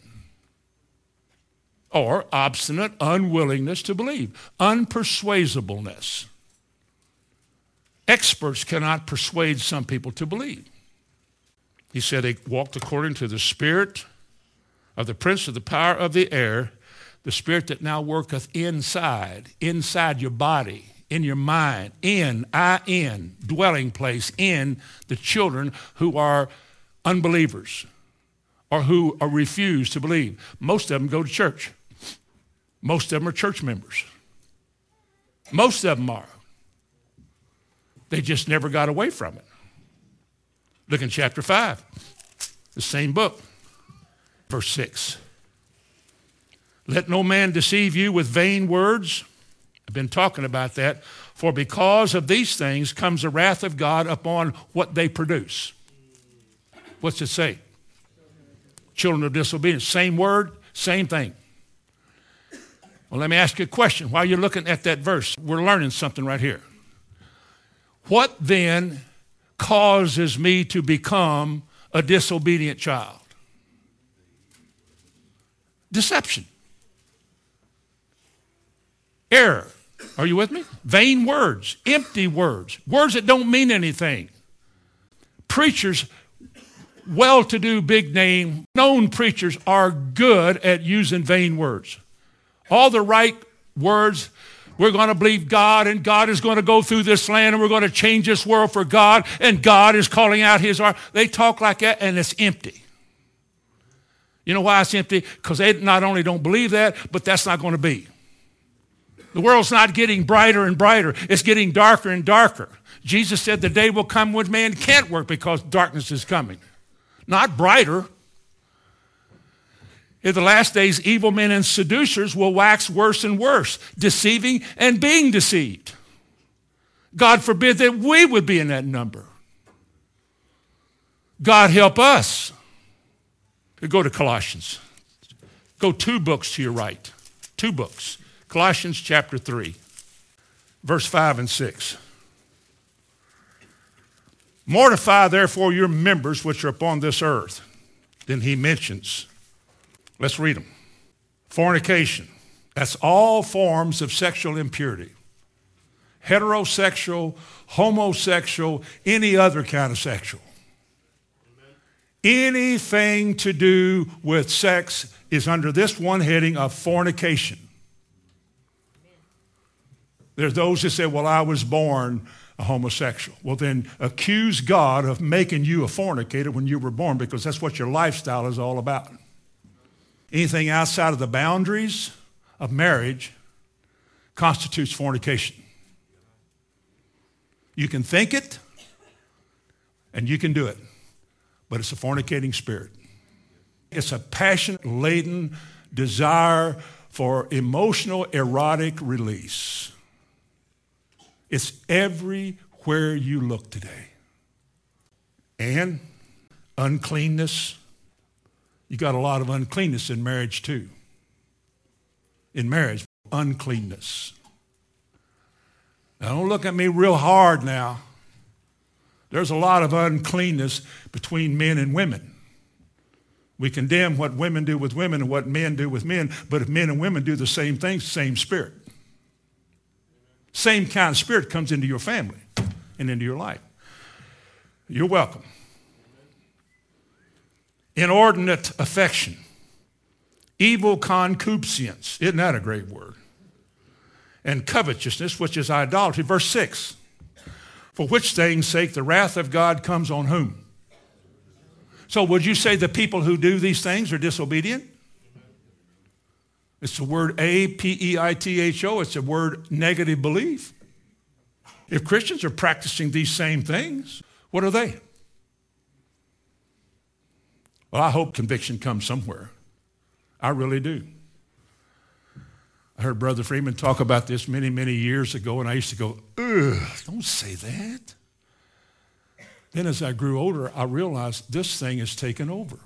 or obstinate unwillingness to believe, unpersuasibleness. Experts cannot persuade some people to believe. He said they walked according to the spirit of the prince of the power of the air, the spirit that now worketh inside, inside your body, in your mind, in, I in, dwelling place, in the children who are unbelievers or who refuse to believe. Most of them go to church. Most of them are church members. Most of them are. They just never got away from it. Look in chapter 5, the same book, verse 6. Let no man deceive you with vain words. I've been talking about that. For because of these things comes the wrath of God upon what they produce. What's it say? Children of disobedience. Same word, same thing. Well, let me ask you a question. While you're looking at that verse, we're learning something right here. What then causes me to become a disobedient child? Deception. Error. Are you with me? Vain words, empty words, words that don't mean anything. Preachers, well to do, big name, known preachers are good at using vain words. All the right words. We're going to believe God, and God is going to go through this land, and we're going to change this world for God, and God is calling out His art. They talk like that, and it's empty. You know why it's empty? Because they not only don't believe that, but that's not going to be. The world's not getting brighter and brighter, it's getting darker and darker. Jesus said the day will come when man can't work because darkness is coming. Not brighter, in the last days, evil men and seducers will wax worse and worse, deceiving and being deceived. God forbid that we would be in that number. God help us. Go to Colossians. Go two books to your right. Two books. Colossians chapter 3, verse 5 and 6. Mortify therefore your members which are upon this earth. Then he mentions Let's read them. Fornication. That's all forms of sexual impurity. Heterosexual, homosexual, any other kind of sexual. Anything to do with sex is under this one heading of fornication. There's those that say, well, I was born a homosexual. Well, then accuse God of making you a fornicator when you were born because that's what your lifestyle is all about. Anything outside of the boundaries of marriage constitutes fornication. You can think it and you can do it, but it's a fornicating spirit. It's a passion laden desire for emotional erotic release. It's everywhere you look today. And uncleanness, you got a lot of uncleanness in marriage too. In marriage, uncleanness. Now, don't look at me real hard now. There's a lot of uncleanness between men and women. We condemn what women do with women and what men do with men, but if men and women do the same thing, same spirit. Same kind of spirit comes into your family and into your life. You're welcome inordinate affection, evil concupiscence. Isn't that a great word? And covetousness, which is idolatry. Verse 6 For which things sake the wrath of God comes on whom? So would you say the people who do these things are disobedient? It's the word A P E I T H O. It's a word negative belief. If Christians are practicing these same things, what are they? Well, I hope conviction comes somewhere. I really do. I heard Brother Freeman talk about this many, many years ago, and I used to go, ugh, don't say that. Then as I grew older, I realized this thing has taken over.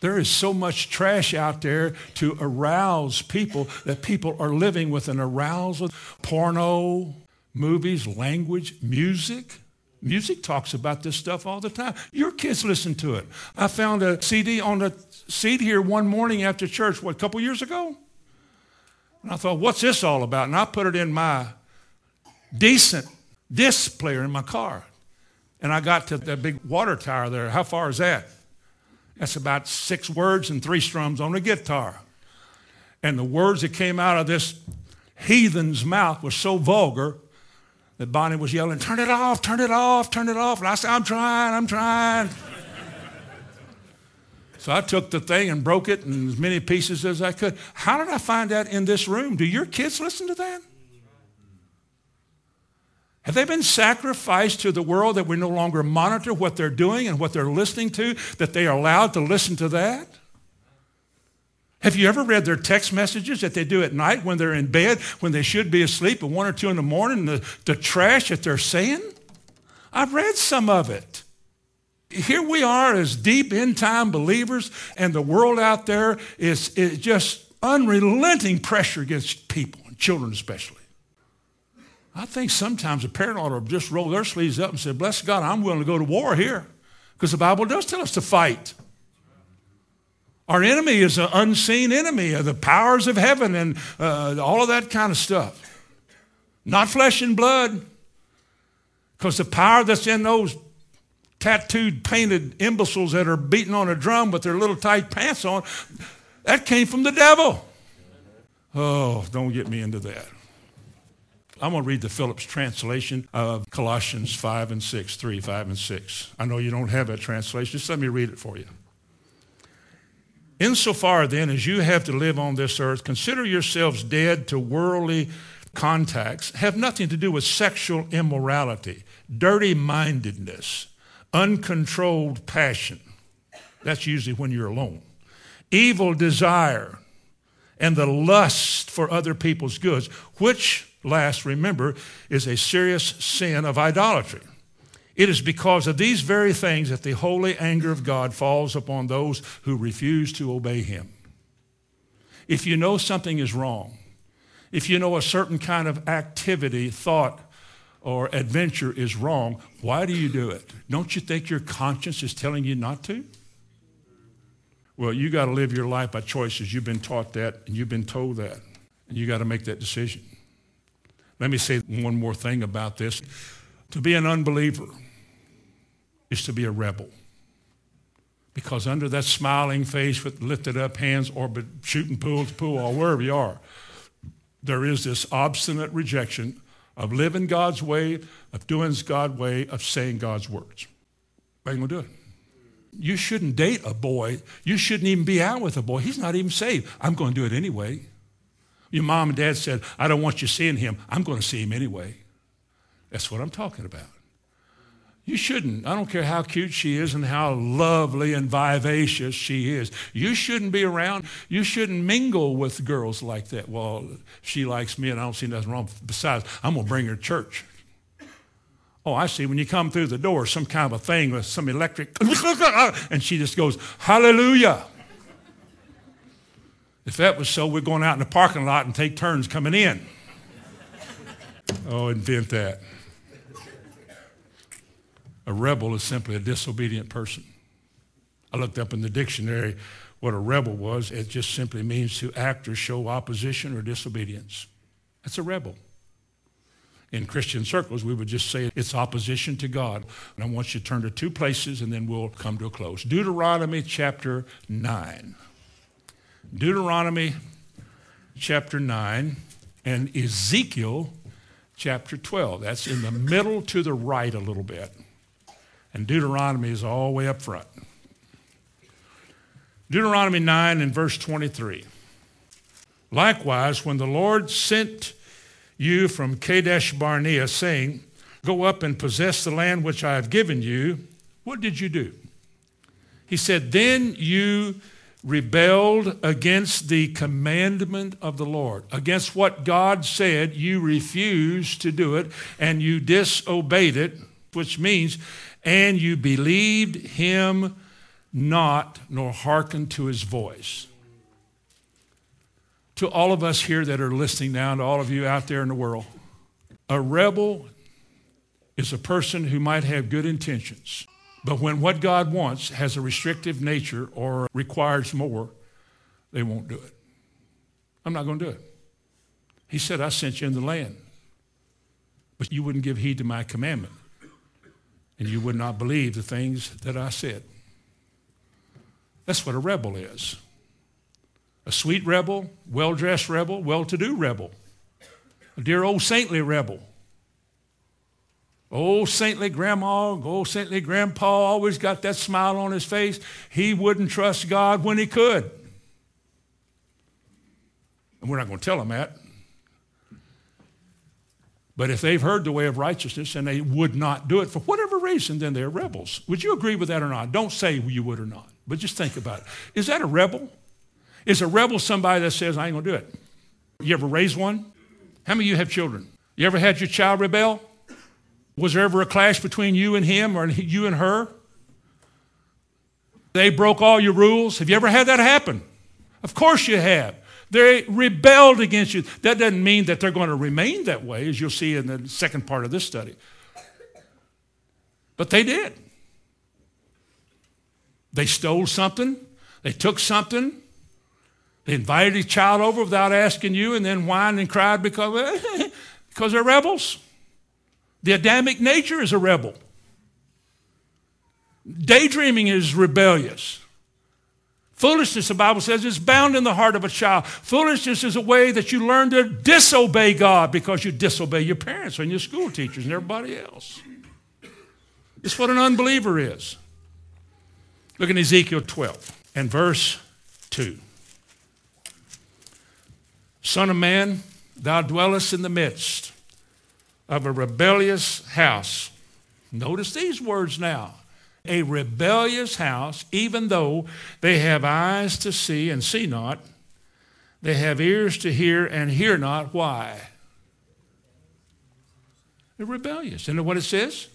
There is so much trash out there to arouse people that people are living with an arousal. Porno, movies, language, music. Music talks about this stuff all the time. Your kids listen to it. I found a CD on the seat here one morning after church, what, a couple years ago? And I thought, what's this all about? And I put it in my decent disc player in my car. And I got to that big water tower there. How far is that? That's about six words and three strums on a guitar. And the words that came out of this heathen's mouth were so vulgar that Bonnie was yelling, Turn it off, turn it off, turn it off. And I said, I'm trying, I'm trying. so I took the thing and broke it in as many pieces as I could. How did I find that in this room? Do your kids listen to that? Have they been sacrificed to the world that we no longer monitor what they're doing and what they're listening to, that they are allowed to listen to that? Have you ever read their text messages that they do at night when they're in bed, when they should be asleep at one or two in the morning, the, the trash that they're saying? I've read some of it. Here we are as deep in time believers, and the world out there is, is just unrelenting pressure against people, and children especially. I think sometimes a parent ought to just roll their sleeves up and say, Bless God, I'm willing to go to war here. Because the Bible does tell us to fight. Our enemy is an unseen enemy of the powers of heaven and uh, all of that kind of stuff. Not flesh and blood. Because the power that's in those tattooed, painted imbeciles that are beating on a drum with their little tight pants on, that came from the devil. Oh, don't get me into that. I'm going to read the Phillips translation of Colossians 5 and 6, 3, 5 and 6. I know you don't have that translation. Just let me read it for you. Insofar then as you have to live on this earth, consider yourselves dead to worldly contacts, have nothing to do with sexual immorality, dirty mindedness, uncontrolled passion. That's usually when you're alone. Evil desire and the lust for other people's goods, which last, remember, is a serious sin of idolatry. It is because of these very things that the holy anger of God falls upon those who refuse to obey Him. If you know something is wrong, if you know a certain kind of activity, thought, or adventure is wrong, why do you do it? Don't you think your conscience is telling you not to? Well, you got to live your life by choices. You've been taught that and you've been told that. And you got to make that decision. Let me say one more thing about this. To be an unbeliever is to be a rebel. Because under that smiling face with lifted up hands or shooting pool to pool or wherever you are, there is this obstinate rejection of living God's way, of doing God's way, of saying God's words. I ain't gonna do it. You shouldn't date a boy. You shouldn't even be out with a boy. He's not even saved. I'm to do it anyway. Your mom and dad said, I don't want you seeing him. I'm going to see him anyway. That's what I'm talking about. You shouldn't. I don't care how cute she is and how lovely and vivacious she is. You shouldn't be around. You shouldn't mingle with girls like that. Well, she likes me and I don't see nothing wrong. Besides, I'm going to bring her to church. Oh, I see. When you come through the door, some kind of a thing with some electric, and she just goes, Hallelujah. If that was so, we're going out in the parking lot and take turns coming in. oh, invent that. A rebel is simply a disobedient person. I looked up in the dictionary what a rebel was. It just simply means to act or show opposition or disobedience. That's a rebel. In Christian circles, we would just say it's opposition to God. And I want you to turn to two places and then we'll come to a close. Deuteronomy chapter 9. Deuteronomy chapter 9 and Ezekiel chapter 12. That's in the middle to the right a little bit. And Deuteronomy is all the way up front. Deuteronomy 9 and verse 23. Likewise, when the Lord sent you from Kadesh Barnea, saying, Go up and possess the land which I have given you, what did you do? He said, Then you rebelled against the commandment of the Lord. Against what God said, you refused to do it and you disobeyed it, which means, and you believed him not, nor hearkened to his voice. To all of us here that are listening now, to all of you out there in the world, a rebel is a person who might have good intentions. But when what God wants has a restrictive nature or requires more, they won't do it. I'm not going to do it. He said, I sent you in the land, but you wouldn't give heed to my commandment, and you would not believe the things that I said. That's what a rebel is. A sweet rebel, well dressed rebel, well to do rebel, a dear old saintly rebel Old saintly grandma, old saintly grandpa always got that smile on his face. He wouldn't trust God when he could. And we're not going to tell them that. But if they've heard the way of righteousness and they would not do it for whatever reason, then they're rebels. Would you agree with that or not? Don't say you would or not, but just think about it. Is that a rebel? Is a rebel somebody that says, I ain't going to do it? You ever raised one? How many of you have children? You ever had your child rebel? Was there ever a clash between you and him or you and her? They broke all your rules. Have you ever had that happen? Of course you have. They rebelled against you. That doesn't mean that they're going to remain that way, as you'll see in the second part of this study. But they did. They stole something, they took something, they invited a child over without asking you, and then whined and cried because, because they're rebels. The Adamic nature is a rebel. Daydreaming is rebellious. Foolishness, the Bible says, is bound in the heart of a child. Foolishness is a way that you learn to disobey God because you disobey your parents and your school teachers and everybody else. It's what an unbeliever is. Look in Ezekiel 12 and verse 2. Son of man, thou dwellest in the midst of a rebellious house. Notice these words now. A rebellious house, even though they have eyes to see and see not, they have ears to hear and hear not. Why? They're rebellious. Isn't that what it says?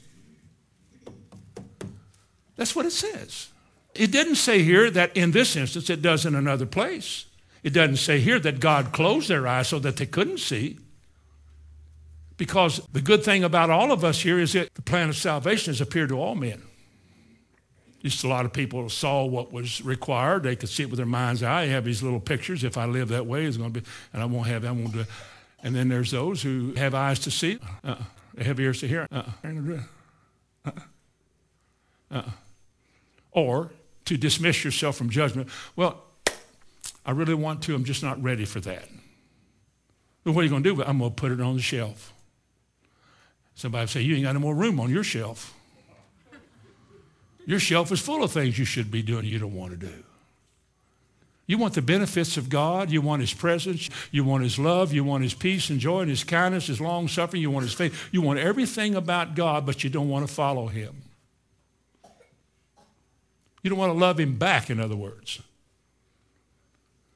That's what it says. It didn't say here that in this instance, it does in another place. It doesn't say here that God closed their eyes so that they couldn't see. Because the good thing about all of us here is that the plan of salvation has appeared to all men. Just a lot of people saw what was required. They could see it with their mind's eye. I have these little pictures. If I live that way, it's going to be, and I won't have that. I won't do it. And then there's those who have eyes to see. Uh-uh. They have ears to hear. Uh-uh. Uh-uh. Uh-uh. Or to dismiss yourself from judgment. Well, I really want to. I'm just not ready for that. But what are you going to do? I'm going to put it on the shelf. Somebody say, You ain't got no more room on your shelf. Your shelf is full of things you should be doing you don't want to do. You want the benefits of God. You want His presence. You want His love. You want His peace and joy and His kindness, His long suffering. You want His faith. You want everything about God, but you don't want to follow Him. You don't want to love Him back, in other words.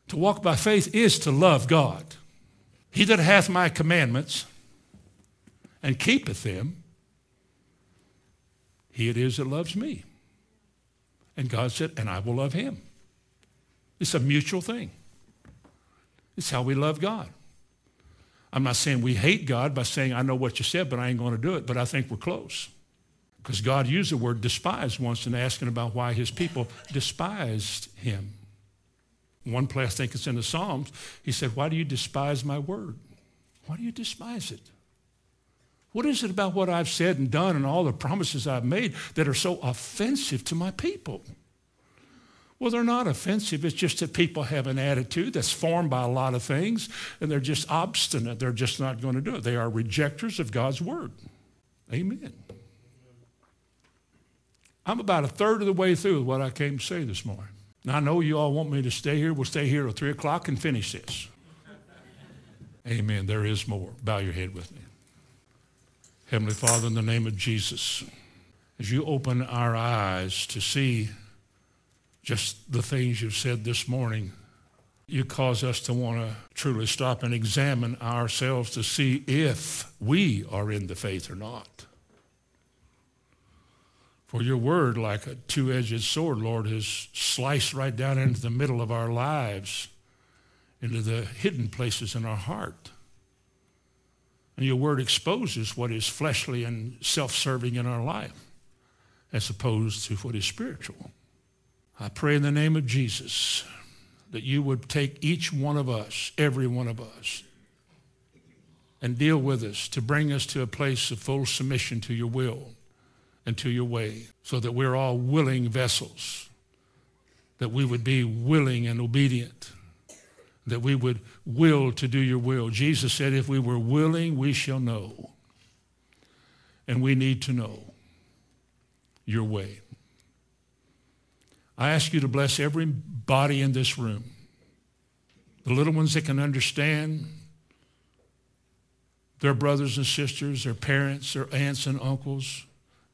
To walk by faith is to love God. He that hath my commandments and keepeth them, he it is that loves me. And God said, and I will love him. It's a mutual thing. It's how we love God. I'm not saying we hate God by saying, I know what you said, but I ain't going to do it, but I think we're close. Because God used the word despise once in asking about why his people despised him. One place, I think it's in the Psalms, he said, Why do you despise my word? Why do you despise it? What is it about what I've said and done and all the promises I've made that are so offensive to my people? Well, they're not offensive. It's just that people have an attitude that's formed by a lot of things, and they're just obstinate. They're just not going to do it. They are rejectors of God's word. Amen. I'm about a third of the way through what I came to say this morning. Now, I know you all want me to stay here. We'll stay here till 3 o'clock and finish this. Amen. There is more. Bow your head with me. Heavenly Father, in the name of Jesus, as you open our eyes to see just the things you've said this morning, you cause us to want to truly stop and examine ourselves to see if we are in the faith or not. For your word, like a two edged sword, Lord, has sliced right down into the middle of our lives, into the hidden places in our heart. And your word exposes what is fleshly and self serving in our life as opposed to what is spiritual. I pray in the name of Jesus that you would take each one of us, every one of us, and deal with us to bring us to a place of full submission to your will and to your way so that we're all willing vessels, that we would be willing and obedient, that we would will to do your will. Jesus said, if we were willing, we shall know. And we need to know your way. I ask you to bless everybody in this room. The little ones that can understand their brothers and sisters, their parents, their aunts and uncles,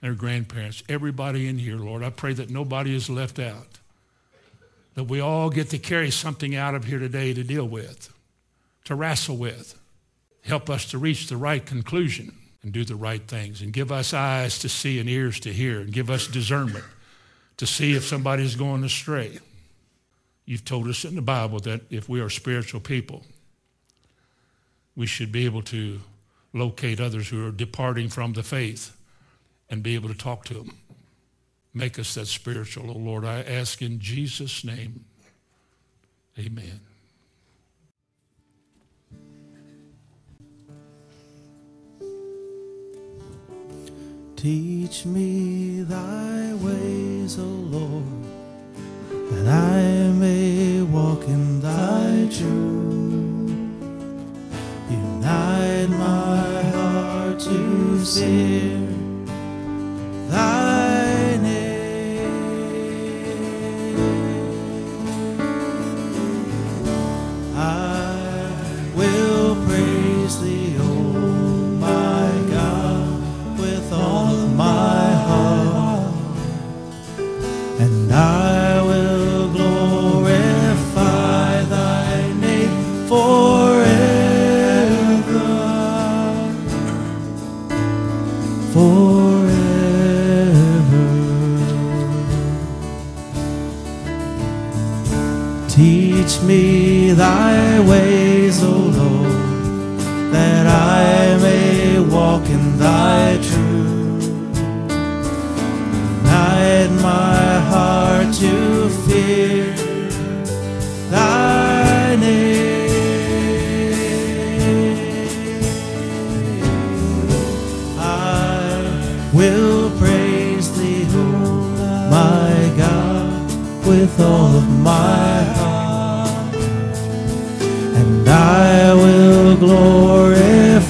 their grandparents, everybody in here, Lord. I pray that nobody is left out. That we all get to carry something out of here today to deal with, to wrestle with. Help us to reach the right conclusion and do the right things and give us eyes to see and ears to hear and give us discernment to see if somebody's going astray. You've told us in the Bible that if we are spiritual people, we should be able to locate others who are departing from the faith and be able to talk to them. Make us that spiritual, oh Lord. I ask in Jesus' name. Amen. Teach me thy ways, O Lord, that I may walk in thy truth. Unite my heart to fear thy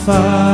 and